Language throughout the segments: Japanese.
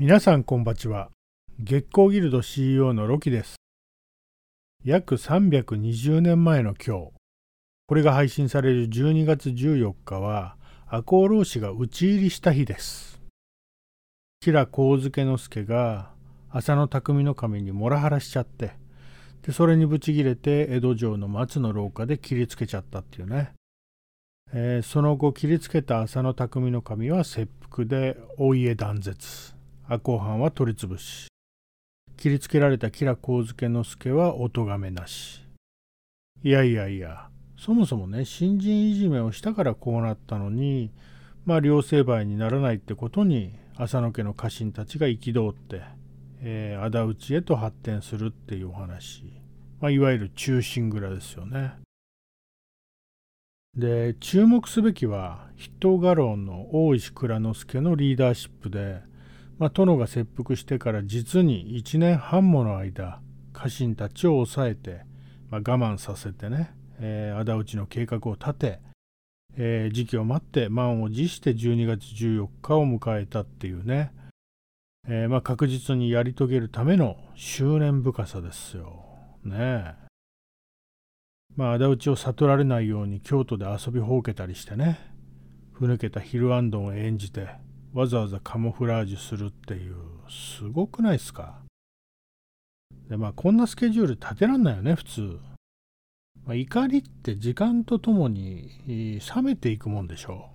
皆さんこんばちは。月光ギルド CEO のロキです。約320年前の今日これが配信される12月14日は赤穂浪士が討ち入りした日です。吉良上野助が浅野匠の神にモラハラしちゃってでそれにブチギレて江戸城の松の廊下で切りつけちゃったっていうね。えー、その後切りつけた浅野匠の神は切腹でお家断絶。赤穂藩は取り潰し。切りつけられた吉良上野介はお咎めなし。いやいやいやそもそもね新人いじめをしたからこうなったのにまあ両成敗にならないってことに浅野家の家臣たちが憤って、えー、仇討ちへと発展するっていうお話、まあ、いわゆる忠臣蔵ですよね。で注目すべきは筆頭家老の大石蔵之介のリーダーシップでまあ、殿が切腹してから実に1年半もの間家臣たちを抑えて、まあ、我慢させてね、えー、仇討ちの計画を立て、えー、時期を待って満を持して12月14日を迎えたっていうね、えー、まあ、確実にやり遂げるための執念深さですよ。ねえ。まあ仇討ちを悟られないように京都で遊びほうけたりしてねふぬけたヒルアンドンを演じてわざわざカモフラージュするっていうすごくないですか？でまあこんなスケジュール立てらんないよね普通、まあ、怒りって時間とともに冷めていくもんでしょ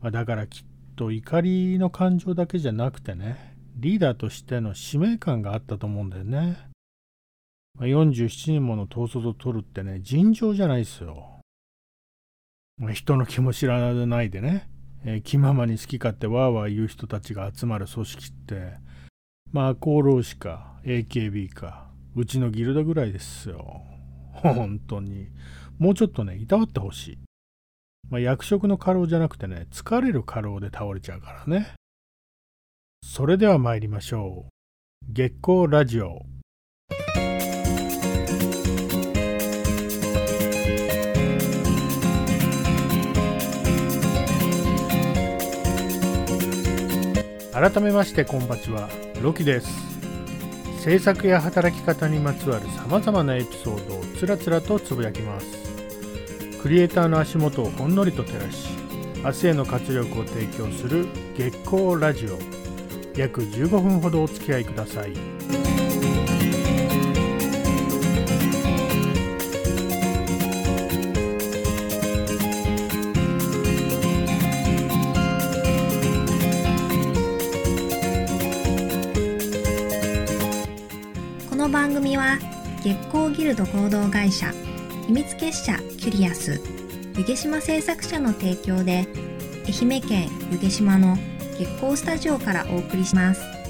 う、まあ、だからきっと怒りの感情だけじゃなくてねリーダーとしての使命感があったと思うんだよね、ま、47人もの統率を取るってね尋常じゃないですよ、ま、人の気も知らないでね。えー、気ままに好き勝手わーわー言う人たちが集まる組織ってまあ厚労士か AKB かうちのギルドぐらいですよ。本当に。もうちょっとねいたわってほしい、まあ、役職の過労じゃなくてね疲れる過労で倒れちゃうからね。それでは参りましょう。月光ラジオ。改めましてこんばちはロキです。制作や働き方にまつわるさまざまなエピソードをつらつらとつぶやきます。クリエイターの足元をほんのりと照らし明日への活力を提供する月光ラジオ。約15分ほどお付き合いください。ギルド合同会社秘密結社キュリアス湯毛島製作者の提供で愛媛県湯毛島の月光スタジオからお送りします。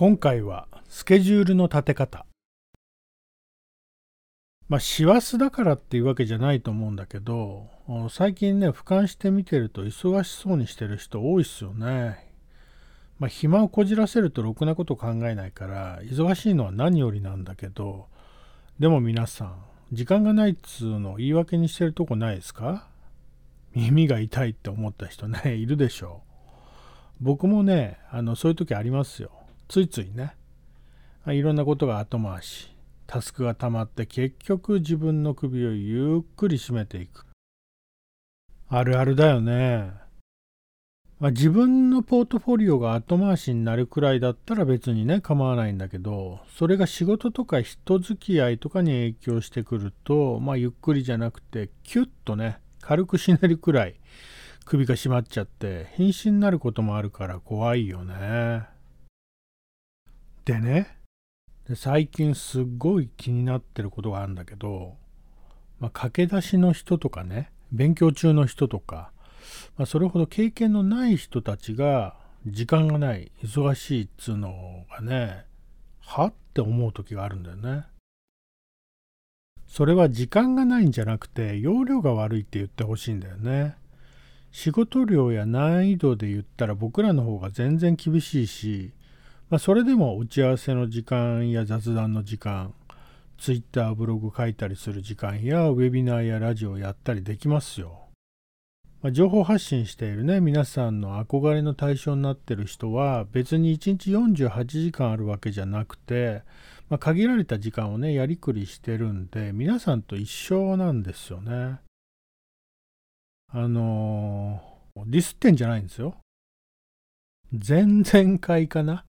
今回はケジュールの立て方。まあ師走だからっていうわけじゃないと思うんだけど最近ね俯瞰して見てると忙しそうにしてる人多いっすよね。まあ暇をこじらせるとろくなこと考えないから忙しいのは何よりなんだけどでも皆さん時間がないっつうのを言い訳にしてるとこないですか？耳が痛いって思った人ねいるでしょう。僕もねあのそういう時ありますよ。ついついねいろんなことが後回し。タスクが溜まって結局自分の首をゆっくり締めていく。あるあるだよね、まあ、自分のポートフォリオが後回しになるくらいだったら別にね構わないんだけどそれが仕事とか人付き合いとかに影響してくるとまあゆっくりじゃなくてキュッとね軽くしなるくらい首が締まっちゃって瀕死になることもあるから怖いよね。でね最近すっごい気になってることがあるんだけど、まあ、駆け出しの人とかね勉強中の人とか、まあ、それほど経験のない人たちが時間がない忙しいっつうのがねはって思う時があるんだよね。それは時間がないんじゃなくて容量が悪いって言ってほしいんだよね。仕事量や難易度で言ったら僕らの方が全然厳しいし、まあ、それでも打ち合わせの時間や雑談の時間、ツイッターブログ書いたりする時間やウェビナーやラジオやったりできますよ。まあ、情報発信しているね皆さんの憧れの対象になってる人は別に1日48時間あるわけじゃなくて、まあ、限られた時間をねやりくりしてるんで皆さんと一緒なんですよね。あのー、ディスってんじゃないんですよ。前々回かな？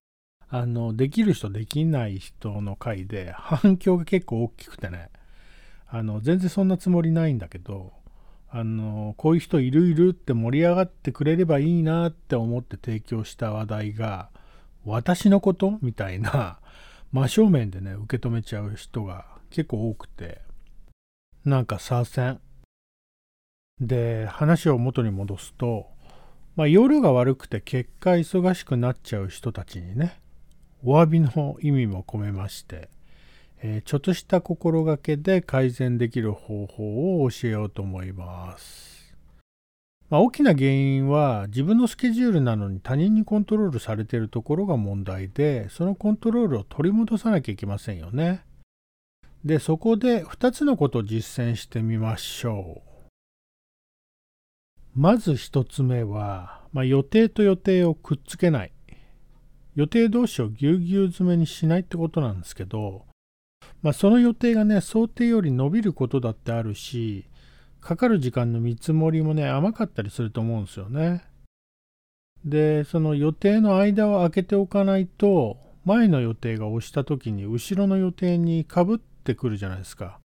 あの、できる人できない人の回で反響が結構大きくてね、あの、全然そんなつもりないんだけど、あの、こういう人いるいるって盛り上がってくれればいいなって思って提供した話題が、私のことみたいな、真正面でね、受け止めちゃう人が結構多くて、なんか左遷。で、話を元に戻すと、まあ、夜が悪くて結果忙しくなっちゃう人たちにね、お詫びの意味も込めまして、えー、ちょっとした心がけで改善できる方法を教えようと思います。まあ、大きな原因は自分のスケジュールなのに他人にコントロールされているところが問題で、そのコントロールを取り戻さなきゃいけませんよね。で、そこで2つのことを実践してみましょう。まず1つ目は、まあ、予定と予定をくっつけない。予定同士をぎゅうぎゅう詰めにしないってことなんですけど、まあ、その予定がね、想定より伸びることだってあるし、かかる時間の見積もりもね、甘かったりすると思うんですよね。で、その予定の間を空けておかないと、前の予定が押した時に後ろの予定にかぶってくるじゃないですか。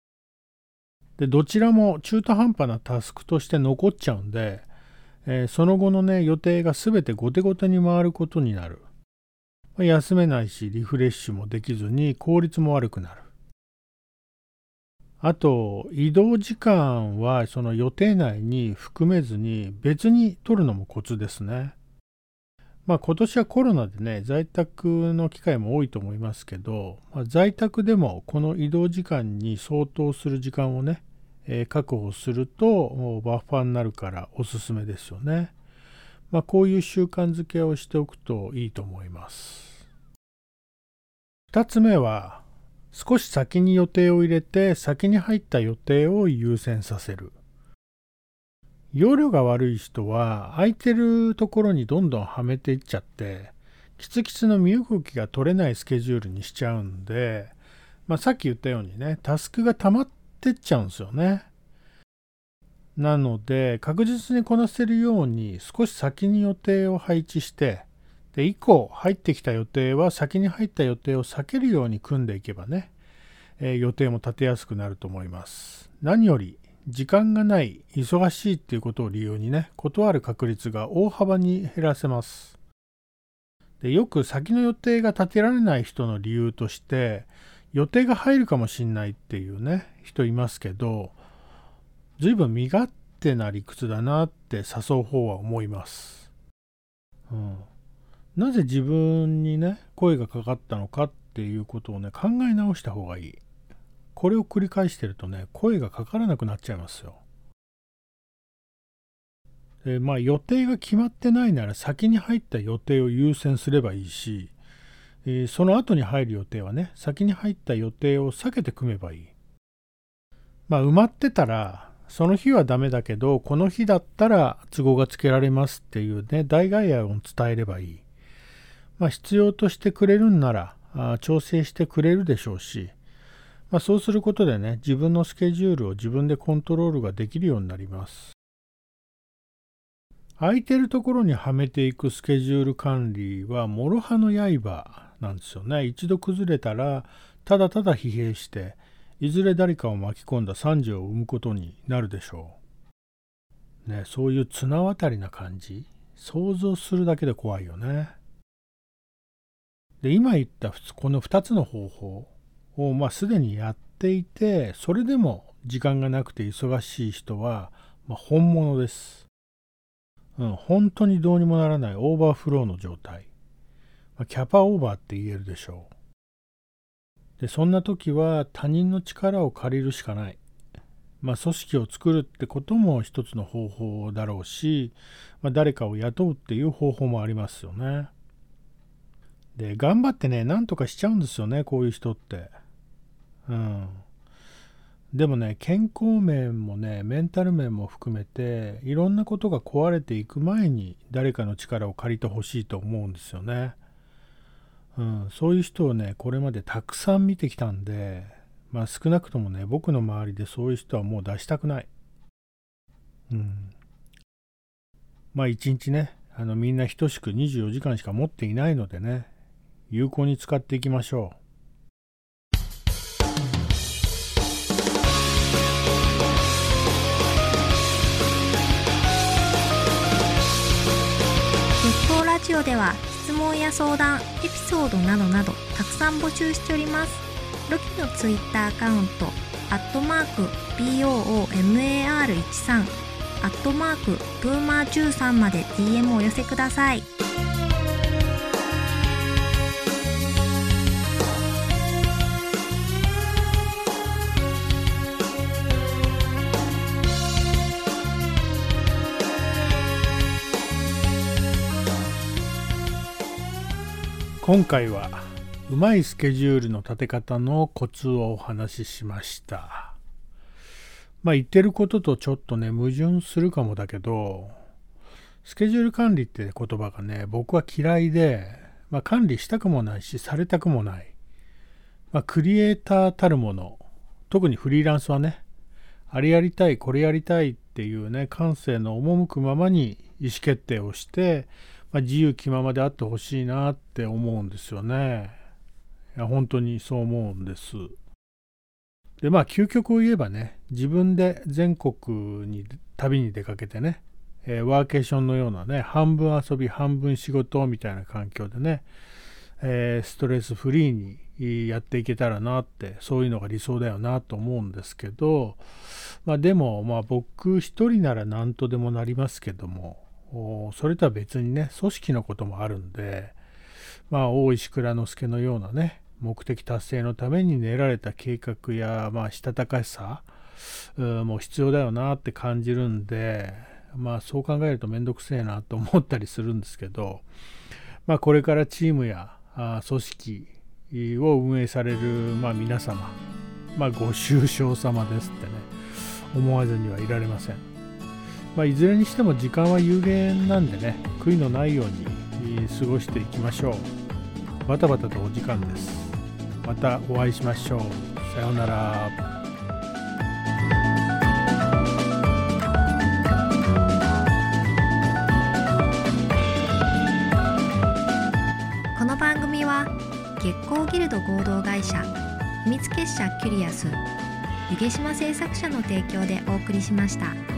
で、どちらも中途半端なタスクとして残っちゃうんで、えー、その後のね、予定が全て後手後手に回ることになる。休めないし、リフレッシュもできずに効率も悪くなる。あと、移動時間はその予定内に含めずに別に取るのもコツですね。まあ今年はコロナでね、在宅の機会も多いと思いますけど、まあ、在宅でもこの移動時間に相当する時間をね、えー、確保するとバッファーになるからおすすめですよね。まあこういう習慣づけをしておくといいと思います。2つ目は、少し先に予定を入れて先に入った予定を優先させる。容量が悪い人は空いてるところにどんどんはめていっちゃってキツキツの身動きが取れないスケジュールにしちゃうんで、まあ、さっき言ったようにねタスクが溜まってっちゃうんですよね。なので確実にこなせるように少し先に予定を配置してで以降入ってきた予定は先に入った予定を避けるように組んでいけばね、えー、予定も立てやすくなると思います。何より時間がない忙しいっていうことを理由にね断る確率が大幅に減らせます。でよく先の予定が立てられない人の理由として予定が入るかもしんないっていうね人いますけど随分身勝手な理屈だなって誘う方は思います。うん。なぜ自分にね声がかかったのかっていうことをね考え直した方がいい。これを繰り返してるとね声がかからなくなっちゃいますよ。でまあ予定が決まってないなら先に入った予定を優先すればいいし、えー、その後に入る予定はね先に入った予定を避けて組めばいい。まあ埋まってたらその日はダメだけどこの日だったら都合がつけられますっていうね代替案を伝えればいい。まあ、必要としてくれるんならあ調整してくれるでしょうし、まあ、そうすることでね自分のスケジュールを自分でコントロールができるようになります。空いてるところにはめていくスケジュール管理は諸刃の刃なんですよね。一度崩れたらただただ疲弊していずれ誰かを巻き込んだ惨事を生むことになるでしょう。ねそういう綱渡りな感じ。想像するだけで怖いよね。で今言ったこの2つの方法をまあすでにやっていてそれでも時間がなくて忙しい人は、まあ、本物です、うん、本当にどうにもならないオーバーフローの状態、ま、キャパオーバーって言えるでしょう。でそんな時は他人の力を借りるしかないまあ、組織を作るってことも一つの方法だろうし、まあ、誰かを雇うっていう方法もありますよね。で頑張ってねなんとかしちゃうんですよねこういう人って。うん。でもね健康面もねメンタル面も含めていろんなことが壊れていく前に誰かの力を借りてほしいと思うんですよね。うん、そういう人をねこれまでたくさん見てきたんでまあ少なくともね僕の周りでそういう人はもう出したくない。うん。まあ一日ねあのみんな等しく24時間しか持っていないのでね有効に使っていきましょう。ラジオでは質問や相談、エピソードなどなどたくさん募集しております。ロキのツイッターアカウント、アットマーク、BOOMAR13、アットマーク、ブーマー13まで DM をお寄せください。今回はうまいスケジュールの立て方のコツをお話ししました。まあ言ってることとちょっとね矛盾するかもだけどスケジュール管理って言葉がね僕は嫌いで、まあ、管理したくもないしされたくもない、まあ、クリエイターたるもの特にフリーランスはねあれやりたいこれやりたいっていうね感性の赴くままに意思決定をしてまあ、自由気ままであってほしいなって思うんですよね。いや本当にそう思うんです。でまあ究極を言えばね自分で全国に旅に出かけてね、えー、ワーケーションのようなね半分遊び半分仕事みたいな環境でね、えー、ストレスフリーにやっていけたらなってそういうのが理想だよなと思うんですけどまあでもまあ僕一人なら何とでもなりますけどもそれとは別にね組織のこともあるんでまあ大石蔵之介のようなね目的達成のために練られた計画や、まあ、したたかしさも必要だよなって感じるんでまあそう考えるとめんどくせえなと思ったりするんですけどまあこれからチームや組織を運営される、まあ、皆様まあご愁傷様ですってね思わずにはいられません。まあ、いずれにしても時間は有限なんでね悔いのないように過ごしていきましょう。バタバタとお時間です。またお会いしましょう。さようなら。この番組は月光ギルド合同会社秘密結社キュリアス湯毛島製作者の提供でお送りしました。